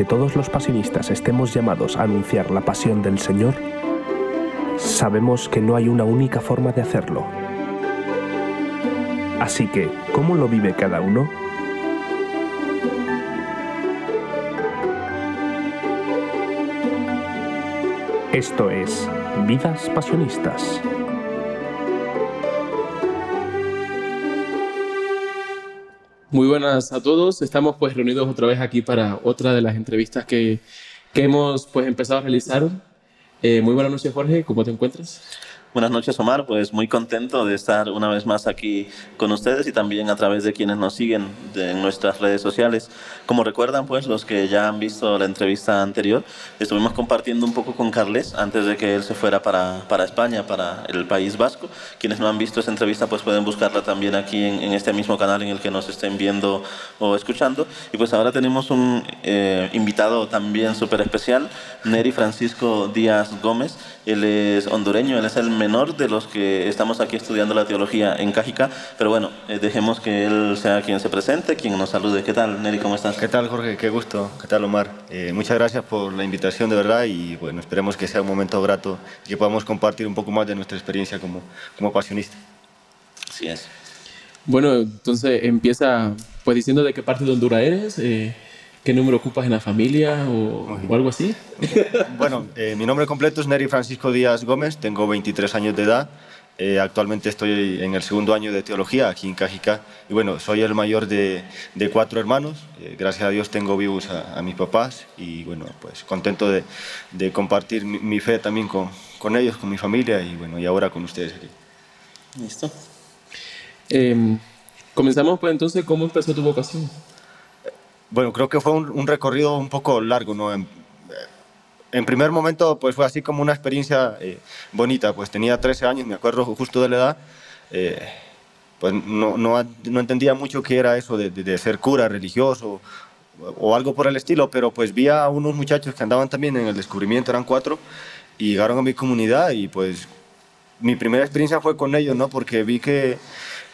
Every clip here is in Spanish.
aunque todos los pasionistas estemos llamados a anunciar la pasión del Señor, sabemos que no hay una única forma de hacerlo. Así que, ¿cómo lo vive cada uno? Esto es Vidas Pasionistas. Muy buenas a todos. Estamos pues reunidos otra vez aquí para otra de las entrevistas que, que hemos pues empezado a realizar. Eh, muy buenas noches Jorge, ¿cómo te encuentras? Buenas noches, Omar. Pues muy contento de estar una vez más aquí con ustedes y también a través de quienes nos siguen en nuestras redes sociales. Como recuerdan, pues los que ya han visto la entrevista anterior, estuvimos compartiendo un poco con Carles antes de que él se fuera para, para España, para el País Vasco. Quienes no han visto esa entrevista, pues pueden buscarla también aquí en, este mismo canal en el que nos estén viendo o escuchando. Y pues ahora tenemos un eh, invitado también súper especial, Neri Francisco Díaz Gómez. Él es hondureño, él es el menor de los que estamos aquí estudiando la teología en Cájica, pero bueno, eh, dejemos que él sea quien se presente, quien nos salude. ¿Qué tal, Neri? ¿Cómo estás? ¿Qué tal, Jorge? Qué gusto. ¿Qué tal, Omar? Eh, muchas gracias por la invitación, de verdad, y bueno, esperemos que sea un momento grato y que podamos compartir un poco más de nuestra experiencia como, como pasionista. Así es. Bueno, entonces empieza pues diciendo de qué parte de Honduras eres. Eh, ¿Qué número ocupas en la familia o, algo así? Bueno, eh, mi nombre completo es Neri Francisco Díaz Gómez, tengo 23 años de edad. Eh, actualmente estoy en el segundo año de teología aquí en Cajica y bueno, soy el mayor de, de cuatro hermanos. Eh, gracias a Dios tengo vivos a, mis papás y bueno, pues contento de, de compartir mi, fe también con, con, ellos, con mi familia y bueno, y ahora con ustedes aquí. Listo. Em, comenzamos pues entonces, ¿cómo empezó tu vocación? Bueno, creo que fue un, recorrido un poco largo, ¿no? En, en, primer momento, pues fue así como una experiencia eh, bonita, pues tenía 13 años, me acuerdo justo de la edad, eh, pues no, no, no, entendía mucho qué era eso de, de, ser cura religioso o, algo por el estilo, pero pues vi a unos muchachos que andaban también en el descubrimiento, eran cuatro, y llegaron a mi comunidad y pues mi primera experiencia fue con ellos, ¿no? Porque vi que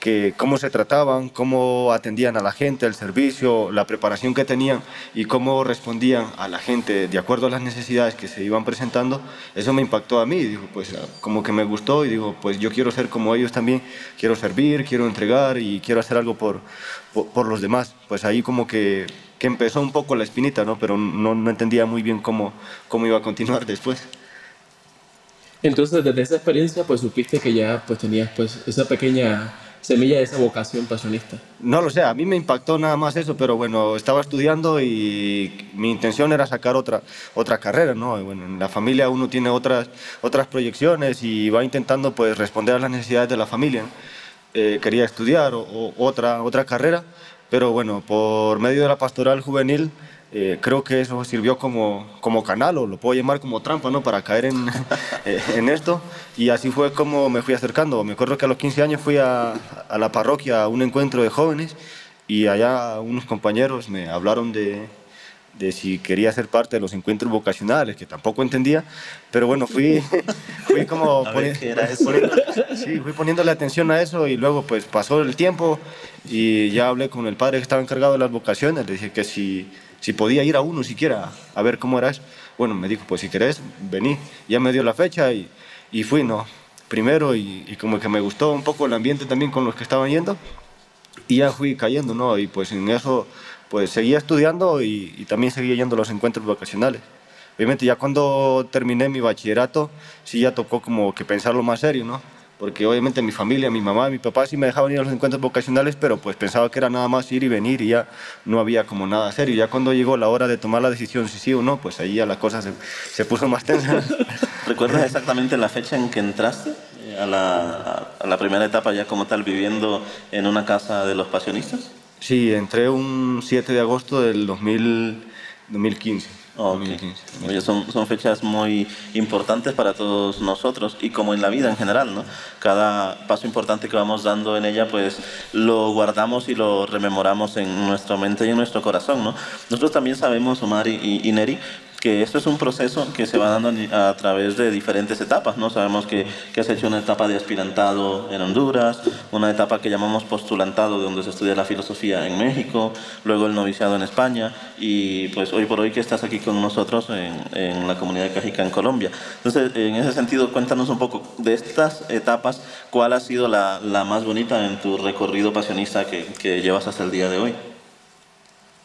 que cómo se trataban, cómo atendían a la gente, el servicio, la preparación que tenían y cómo respondían a la gente de acuerdo a las necesidades que se iban presentando, eso me impactó a mí, digo, pues como que me gustó y digo, pues yo quiero ser como ellos también, quiero servir, quiero entregar y quiero hacer algo por, por, los demás. Pues ahí como que, que, empezó un poco la espinita, ¿no? Pero no, no entendía muy bien cómo, cómo iba a continuar después. Entonces, desde esa experiencia, pues supiste que ya pues tenías pues esa pequeña semilla de esa vocación pasionista? No lo sé, a mí me impactó nada más eso, pero bueno, estaba estudiando y mi intención era sacar otra, otra carrera, ¿no? bueno, en la familia uno tiene otras, otras proyecciones y va intentando pues responder a las necesidades de la familia. Eh, quería estudiar otra, otra carrera, pero bueno, por medio de la pastoral juvenil eh, creo que eso sirvió como, como canal, o lo puedo llamar como trampa, ¿no? Para caer en, eh, en esto. Y así fue como me fui acercando. Me acuerdo que a los 15 años fui a, a la parroquia a un encuentro de jóvenes y allá unos compañeros me hablaron de, de si quería ser parte de los encuentros vocacionales, que tampoco entendía, pero bueno, fui, fui como sí, fui poniéndole atención a eso y luego pues pasó el tiempo y ya hablé con el padre que estaba encargado de las vocaciones, le dije que si si podía ir a uno siquiera a ver cómo era eso. Bueno, me dijo, pues si querés, vení. Ya me dio la fecha y, y fui, ¿no? Primero y, como que me gustó un poco el ambiente también con los que estaban yendo y ya fui cayendo, ¿no? Y pues en eso, pues seguía estudiando y, y también seguía yendo a los encuentros vacacionales. Obviamente ya cuando terminé mi bachillerato, sí ya tocó como que pensarlo más serio, ¿no? Porque obviamente mi familia, mi mamá, mi papá sí me dejaban ir a los encuentros vocacionales, pero pues pensaba que era nada más ir y venir y ya no había como nada serio. Ya cuando llegó la hora de tomar la decisión si sí o no, pues ahí ya la cosa se, se puso más tensa. ¿Recuerdas exactamente la fecha en que entraste a la, a la primera etapa ya como tal viviendo en una casa de los pasionistas? Sí, entré un 7 de agosto del 2000, 2015. Okay. son, son fechas muy importantes para todos nosotros y como en la vida en general, ¿no? Cada paso importante que vamos dando en ella, pues lo guardamos y lo rememoramos en nuestra mente y en nuestro corazón, ¿no? Nosotros también sabemos, Omar y, y Neri, que esto es un proceso que se va dando a través de diferentes etapas, ¿no? Sabemos que, que has hecho una etapa de aspirantado en Honduras, una etapa que llamamos postulantado, donde se estudia la filosofía en México, luego el noviciado en España, y pues hoy por hoy que estás aquí con nosotros en, en la comunidad de Cajica en Colombia. Entonces, en ese sentido, cuéntanos un poco de estas etapas, ¿cuál ha sido la, la más bonita en tu recorrido pasionista que, que llevas hasta el día de hoy?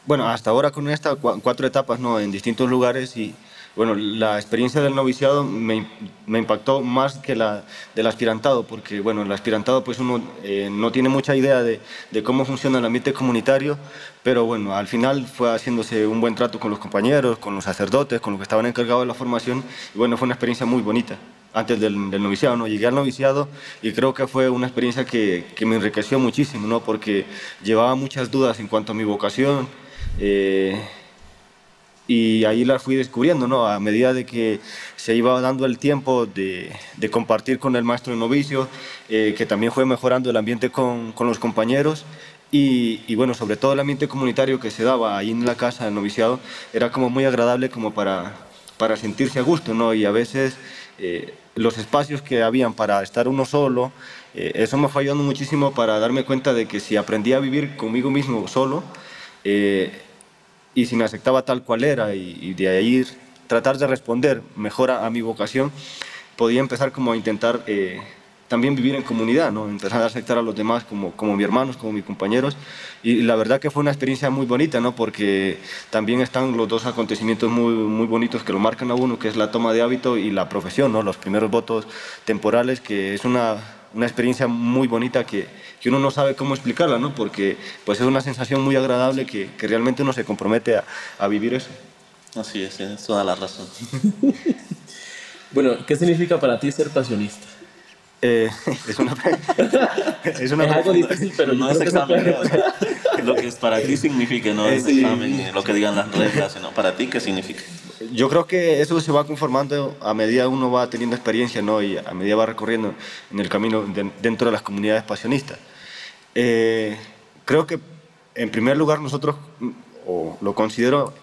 Bueno, hasta ahora con estas cuatro etapas ¿no? en distintos lugares y bueno, la experiencia del noviciado me, impactó más que la del aspirantado, porque bueno, el aspirantado pues uno eh, no tiene mucha idea de, cómo funciona el ambiente comunitario, pero bueno, al final fue haciéndose un buen trato con los compañeros, con los sacerdotes, con los que estaban encargados de la formación y bueno, fue una experiencia muy bonita antes del, del, noviciado, ¿no? Llegué al noviciado y creo que fue una experiencia que, que me enriqueció muchísimo, ¿no? Porque llevaba muchas dudas en cuanto a mi vocación, eh, y ahí las fui descubriendo, ¿no? A medida de que se iba dando el tiempo de, de compartir con el maestro novicio, eh, que también fue mejorando el ambiente con, con los compañeros. Y, y, bueno, sobre todo el ambiente comunitario que se daba ahí en la casa del noviciado era como muy agradable como para, para sentirse a gusto, ¿no? Y a veces eh, los espacios que habían para estar uno solo, eh, eso me fue ayudando muchísimo para darme cuenta de que si aprendía a vivir conmigo mismo solo, eh, y si me aceptaba tal cual era y, y, de ahí tratar de responder mejor a, a, mi vocación, podía empezar como a intentar eh, también vivir en comunidad, ¿no? empezar a aceptar a los demás como, como mis hermanos, como mis compañeros. Y la verdad que fue una experiencia muy bonita, ¿no? porque también están los dos acontecimientos muy, muy bonitos que lo marcan a uno, que es la toma de hábito y la profesión, ¿no? los primeros votos temporales, que es una, una experiencia muy bonita que, que uno no sabe cómo explicarla, ¿no? Porque pues es una sensación muy agradable que, que realmente uno se compromete a, a, vivir eso. Así es, tienes toda la razón. bueno, ¿qué significa para ti ser pasionista? Eh, es una, es, una es algo difícil, pero no es examen. lo que es para ti significa, no es examen, lo que digan las reglas, sino para ti, ¿qué significa? Yo creo que eso se va conformando a medida uno va teniendo experiencia ¿no? y a medida va recorriendo en el camino de, dentro de las comunidades pasionistas. Eh, creo que en primer lugar nosotros, o lo considero,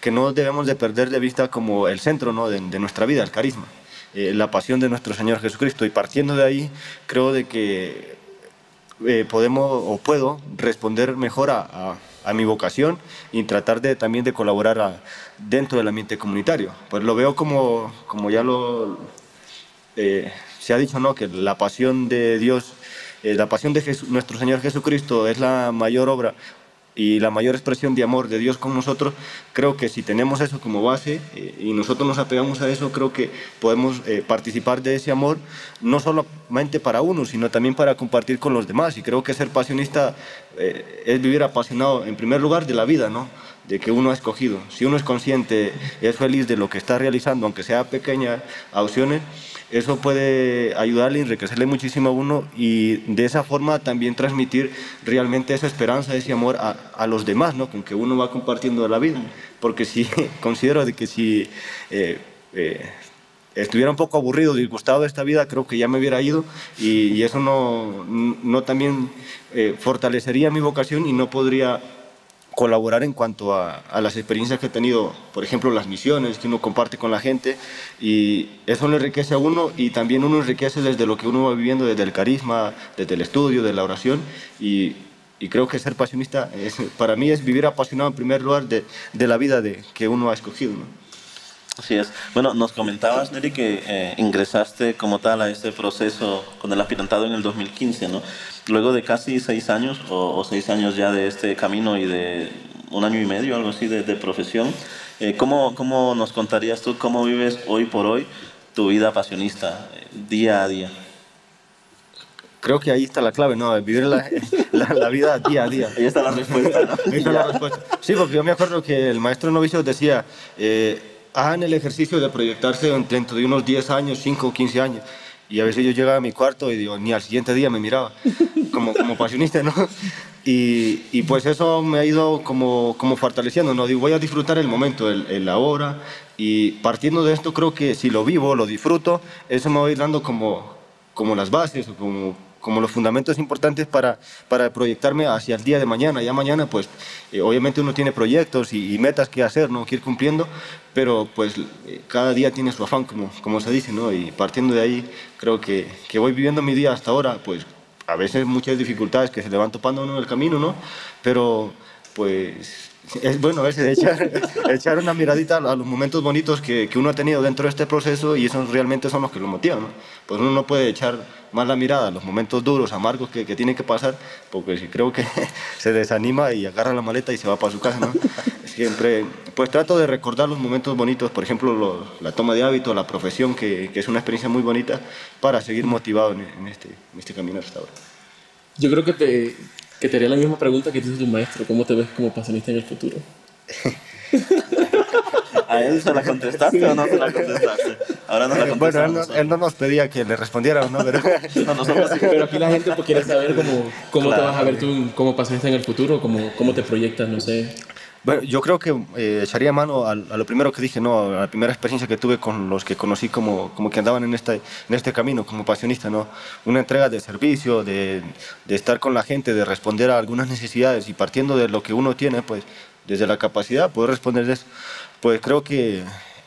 que no debemos de perder de vista como el centro ¿no? de, de nuestra vida, el carisma, eh, la pasión de nuestro Señor Jesucristo. Y partiendo de ahí, creo de que eh, podemos o puedo responder mejor a, a, a, mi vocación y tratar de, también de colaborar a, dentro del ambiente comunitario. Pues lo veo como, como ya lo eh, se ha dicho, ¿no? que la pasión de Dios eh, la pasión de Jesús, nuestro Señor Jesucristo es la mayor obra y la mayor expresión de amor de Dios con nosotros, creo que si tenemos eso como base eh, y nosotros nos apegamos a eso, creo que podemos eh, participar de ese amor, no solamente para uno, sino también para compartir con los demás. Y creo que ser pasionista es vivir apasionado, en primer lugar, de la vida, ¿no? de que uno ha escogido. Si uno es consciente es feliz de lo que está realizando, aunque sea pequeñas opciones, eso puede ayudarle, enriquecerle muchísimo a uno y de esa forma también transmitir realmente esa esperanza, ese amor a, a los demás, ¿no? con que uno va compartiendo la vida. Porque si considero de que si eh, eh, estuviera un poco aburrido, disgustado de esta vida, creo que ya me hubiera ido y, y eso no, no también eh, fortalecería mi vocación y no podría colaborar en cuanto a, a, las experiencias que he tenido, por ejemplo, las misiones que uno comparte con la gente y eso le enriquece a uno y también uno enriquece desde lo que uno va viviendo, desde el carisma, desde el estudio, de la oración y, y creo que ser pasionista es, para mí es vivir apasionado en primer lugar de, de la vida de, que uno ha escogido. ¿no? Así es. Bueno, nos comentabas, Neri, que eh, ingresaste como tal a este proceso con el aspirantado en el 2015, ¿no? Luego de casi seis años o, o seis años ya de este camino y de un año y medio, algo así, de, de profesión, eh, ¿cómo, ¿cómo nos contarías tú cómo vives hoy por hoy tu vida pasionista, eh, día a día? Creo que ahí está la clave, ¿no? Vivir la, la, la, vida día a día. Ahí está la respuesta, ¿no? Ahí está la respuesta. Sí, porque yo me acuerdo que el maestro novicio decía, eh, hagan el ejercicio de proyectarse dentro de unos 10 años, 5 o 15 años. Y a veces yo llegaba a mi cuarto y digo, ni al siguiente día me miraba, como, como pasionista, ¿no? Y, y, pues eso me ha ido como, como fortaleciendo, ¿no? Digo, voy a disfrutar el momento, el, el ahora, y partiendo de esto creo que si lo vivo, lo disfruto, eso me va a ir dando como, como las bases, o como como los fundamentos importantes para, para proyectarme hacia el día de mañana. Ya mañana, pues, eh, obviamente uno tiene proyectos y, metas que hacer, ¿no? Que ir cumpliendo, pero pues cada día tiene su afán, como, como se dice, ¿no? Y partiendo de ahí, creo que, que voy viviendo mi día hasta ahora, pues, a veces muchas dificultades que se le van topando uno en el camino, ¿no? Pero, pues, es bueno veces echar, echar una miradita a los momentos bonitos que, que, uno ha tenido dentro de este proceso y esos realmente son los que lo motivan. ¿no? Pues uno no puede echar más la mirada a los momentos duros, amargos que, que tiene que pasar, porque creo que se desanima y agarra la maleta y se va para su casa. ¿no? Siempre, pues trato de recordar los momentos bonitos, por ejemplo, la toma de hábito, la profesión, que, que, es una experiencia muy bonita para seguir motivado en, en, este, en este camino hasta ahora. Yo creo que te, que te haría la misma pregunta que te hizo tu maestro. ¿Cómo te ves como pasionista en el futuro? ¿A él se la contestaste o no se la contestaste? Ahora no la Bueno, él no, él no, nos pedía que le respondiera o no, pero... no, nosotros sí. Pero aquí la gente pues, quiere saber cómo, cómo te vas a ver tú como pasionista en el futuro, cómo, cómo te proyectas, no sé. Bueno, yo creo que eh, echaría mano a, lo primero que dije, ¿no? a la primera experiencia que tuve con los que conocí como, como que andaban en este, en este camino como pasionista, ¿no? una entrega de servicio, de, de estar con la gente, de responder a algunas necesidades y partiendo de lo que uno tiene, pues desde la capacidad, poder responder eso. Pues creo que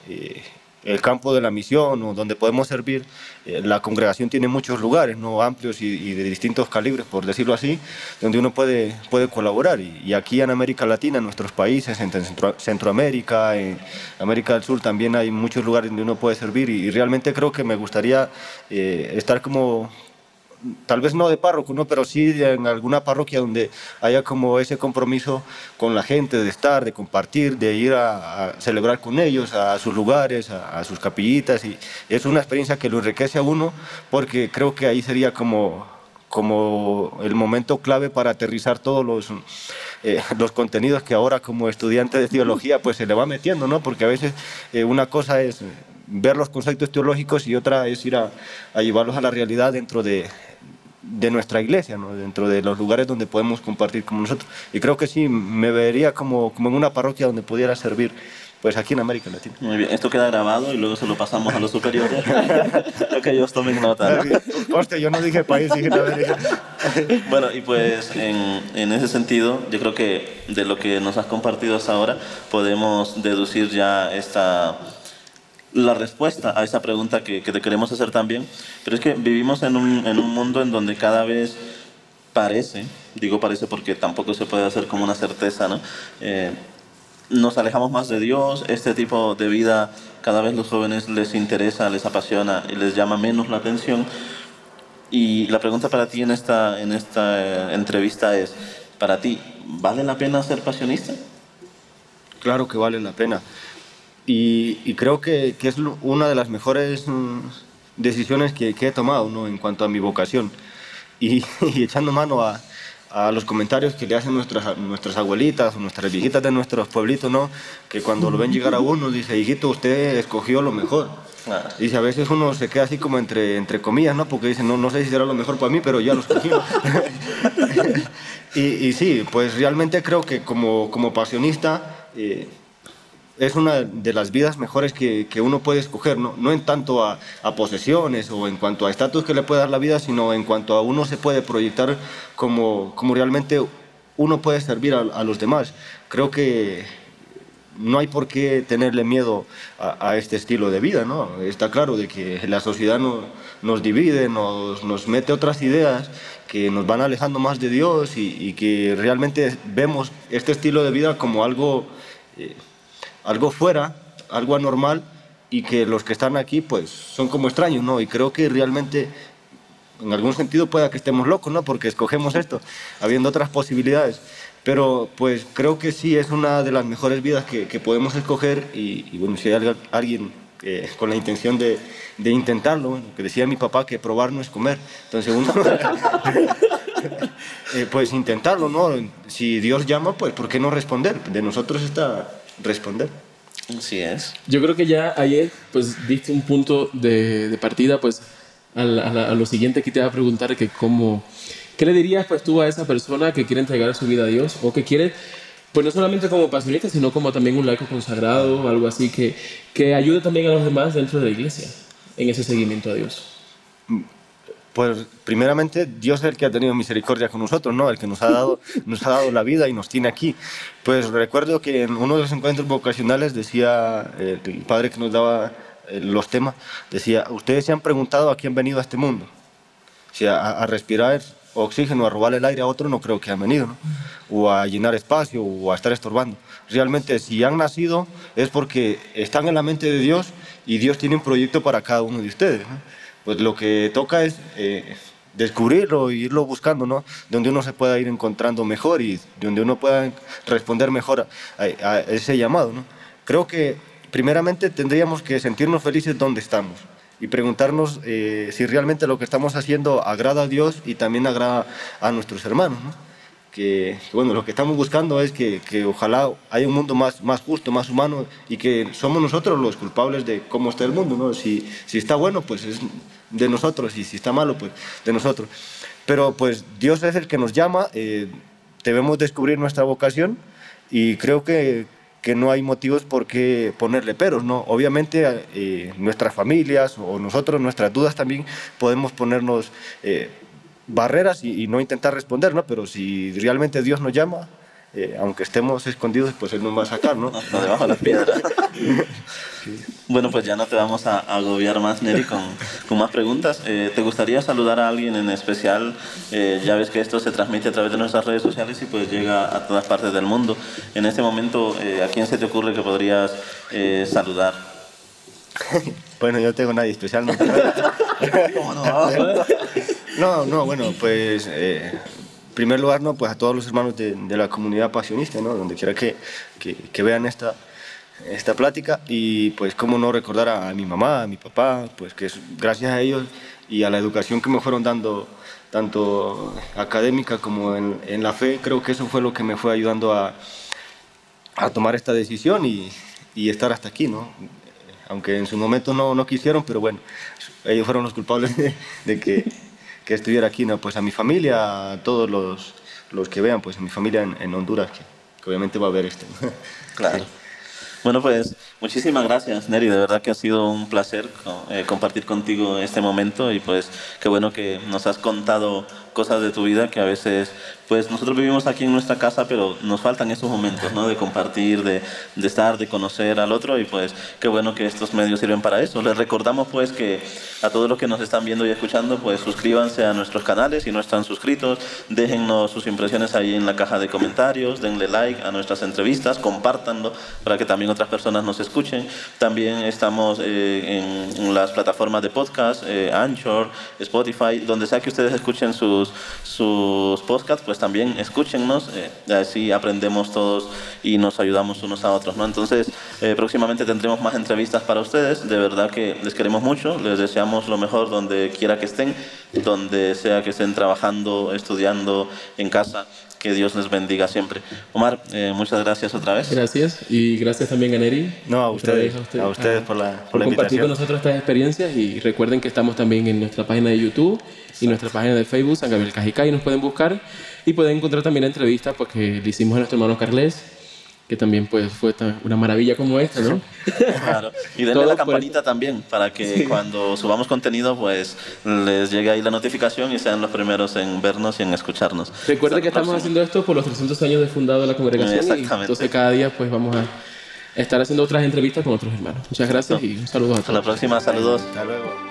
eh, el campo de la misión o donde podemos servir, eh, la congregación tiene muchos lugares, ¿no? amplios y, de distintos calibres, por decirlo así, donde uno puede, puede colaborar. Y, aquí en América Latina, en nuestros países, en Centro, Centroamérica, en América del Sur, también hay muchos lugares donde uno puede servir. Y, y realmente creo que me gustaría eh, estar como, tal vez no de párroco, ¿no? pero sí en alguna parroquia donde haya como ese compromiso con la gente, de estar, de compartir, de ir a, celebrar con ellos, a, sus lugares, a, a, sus capillitas. Y es una experiencia que lo enriquece a uno porque creo que ahí sería como, como el momento clave para aterrizar todos los, eh, los contenidos que ahora como estudiante de teología pues se le va metiendo, ¿no? porque a veces eh, una cosa es ver los conceptos teológicos y otra es ir a, a llevarlos a la realidad dentro de, de nuestra iglesia, ¿no? dentro de los lugares donde podemos compartir como nosotros. Y creo que sí, me vería como, como en una parroquia donde pudiera servir, pues aquí en América Latina. Muy bien, esto queda grabado y luego se lo pasamos a los superiores, para que ellos tomen nota. ¿no? Hostia, yo no dije país, dije América. bueno, y pues en, en ese sentido, yo creo que de lo que nos has compartido hasta ahora, podemos deducir ya esta la respuesta a esa pregunta que, te queremos hacer también, pero es que vivimos en un, en un mundo en donde cada vez parece, digo parece porque tampoco se puede hacer como una certeza, ¿no? Eh, nos alejamos más de Dios, este tipo de vida cada vez los jóvenes les interesa, les apasiona y les llama menos la atención. Y la pregunta para ti en esta, en esta entrevista es, para ti, ¿vale la pena ser pasionista? Claro que vale la pena. Y, y creo que, que, es una de las mejores decisiones que, que he tomado ¿no? en cuanto a mi vocación. Y, y, echando mano a, a los comentarios que le hacen nuestras, nuestras abuelitas o nuestras viejitas de nuestros pueblitos, ¿no? que cuando lo ven llegar a uno, dice, hijito, usted escogió lo mejor. Ah. Dice, a veces uno se queda así como entre, entre comillas, ¿no? porque dice, no, no sé si será lo mejor para mí, pero ya lo escogí. y, y, sí, pues realmente creo que como, como pasionista... Eh, es una de las vidas mejores que, que uno puede escoger, no, no en tanto a, posesiones o en cuanto a estatus que le puede dar la vida, sino en cuanto a uno se puede proyectar como, como realmente uno puede servir a, los demás. Creo que no hay por qué tenerle miedo a, este estilo de vida, ¿no? Está claro de que la sociedad no, nos divide, nos, nos mete otras ideas que nos van alejando más de Dios y, y que realmente vemos este estilo de vida como algo... Eh, algo fuera, algo anormal y que los que están aquí pues son como extraños, ¿no? Y creo que realmente en algún sentido pueda que estemos locos, ¿no? Porque escogemos esto, habiendo otras posibilidades. Pero pues creo que sí es una de las mejores vidas que, que podemos escoger y, y, bueno, si hay alguien eh, con la intención de, de intentarlo, bueno, que decía mi papá que probar no es comer. Entonces uno... eh, pues intentarlo, ¿no? Si Dios llama, pues ¿por qué no responder? De nosotros está responder. Así es. Yo creo que ya ayer pues diste un punto de, de partida pues a, la, a, lo siguiente que te va a preguntar que cómo, ¿qué le dirías pues tú a esa persona que quiere entregar su vida a Dios o que quiere pues no solamente como pasionista, sino como también un laico consagrado, algo así que, que ayude también a los demás dentro de la iglesia en ese seguimiento a Dios? Pues primeramente Dios es el que ha tenido misericordia con nosotros, ¿no? El que nos ha dado, nos ha dado la vida y nos tiene aquí. Pues recuerdo que en uno de los encuentros vocacionales decía el padre que nos daba eh, los temas, decía, ustedes se han preguntado a quién han venido a este mundo. O sea, a, a respirar oxígeno, a robar el aire a otro, no creo que han venido, ¿no? O a llenar espacio o a estar estorbando. Realmente, si han nacido es porque están en la mente de Dios y Dios tiene un proyecto para cada uno de ustedes. ¿no? Pues lo que toca es eh, descubrirlo e irlo buscando, ¿no? Donde uno se pueda ir encontrando mejor y donde uno pueda responder mejor a, ese llamado, ¿no? Creo que primeramente tendríamos que sentirnos felices donde estamos y preguntarnos eh, si realmente lo que estamos haciendo agrada a Dios y también agrada a nuestros hermanos. ¿no? Que, que, bueno, lo que estamos buscando es que, que, ojalá haya un mundo más, más justo, más humano y que somos nosotros los culpables de cómo está el mundo. ¿no? Si, si está bueno, pues es de nosotros y si está malo, pues de nosotros. Pero pues Dios es el que nos llama, eh, debemos descubrir nuestra vocación y creo que, que no hay motivos por qué ponerle peros, ¿no? Obviamente eh, nuestras familias o nosotros, nuestras dudas también podemos ponernos eh, barreras y, y, no intentar responder, ¿no? Pero si realmente Dios nos llama, eh, aunque estemos escondidos, pues Él nos va a sacar, ¿no? Debajo de las piedras. Bueno, pues ya no te vamos a agobiar más, Neri, con, con más preguntas. Eh, ¿Te gustaría saludar a alguien en especial? Eh, ya ves que esto se transmite a través de nuestras redes sociales y pues llega a todas partes del mundo. En este momento, eh, ¿a quién se te ocurre que podrías eh, saludar? Bueno, yo tengo nadie especial. No, no, no, bueno, pues eh, en primer lugar, no, pues a todos los hermanos de, la comunidad pasionista, ¿no? donde quiera que, que, vean esta, esta plática y pues cómo no recordar a, mi mamá, a mi papá, pues que es gracias a ellos y a la educación que me fueron dando, tanto académica como en, en la fe, creo que eso fue lo que me fue ayudando a, a tomar esta decisión y, y, estar hasta aquí, ¿no? Aunque en su momento no, no quisieron, pero bueno, ellos fueron los culpables de que, que, estuviera aquí, ¿no? Pues a mi familia, a todos los, los que vean, pues a mi familia en, en Honduras, que, que, obviamente va a ver esto. Claro. Sí. Bueno, pues muchísimas gracias, Neri. De verdad que ha sido un placer eh, compartir contigo este momento y pues qué bueno que nos has contado cosas de tu vida que a veces, pues nosotros vivimos aquí en nuestra casa, pero nos faltan esos momentos, ¿no? De compartir, de, de estar, de conocer al otro y pues qué bueno que estos medios sirven para eso. Les recordamos pues que a todos los que nos están viendo y escuchando, pues suscríbanse a nuestros canales si no están suscritos, déjennos sus impresiones ahí en la caja de comentarios, denle like a nuestras entrevistas, compártanlo para que también otras personas nos escuchen. También estamos eh, en, las plataformas de podcast, eh, Anchor, Spotify, donde sea que ustedes escuchen sus, sus podcasts, pues también escúchennos, eh, así aprendemos todos y nos ayudamos unos a otros. ¿no? Entonces, eh, próximamente tendremos más entrevistas para ustedes, de verdad que les queremos mucho, les deseamos lo mejor donde quiera que estén, donde sea que estén trabajando, estudiando, en casa que Dios les bendiga siempre. Omar, eh, muchas gracias otra vez. Gracias y gracias también a Neri. No, a ustedes, a ustedes, a ustedes por la, por, por la compartir con nosotros estas experiencias y recuerden que estamos también en nuestra página de YouTube y nuestra página de Facebook, San Gabriel Cajicá, y nos pueden buscar y pueden encontrar también entrevistas pues, que le hicimos a nuestro hermano Carles que también pues fue una maravilla como esta, ¿no? Claro. Y denle la campanita pues... también para que sí. cuando subamos contenido pues les llegue ahí la notificación y sean los primeros en vernos y en escucharnos. Recuerda que estamos próximo. haciendo esto por los 300 años de fundado de la congregación Exactamente. y entonces cada día pues vamos a estar haciendo otras entrevistas con otros hermanos. Muchas gracias y un saludo a todos. Hasta la próxima, saludos. Hasta luego.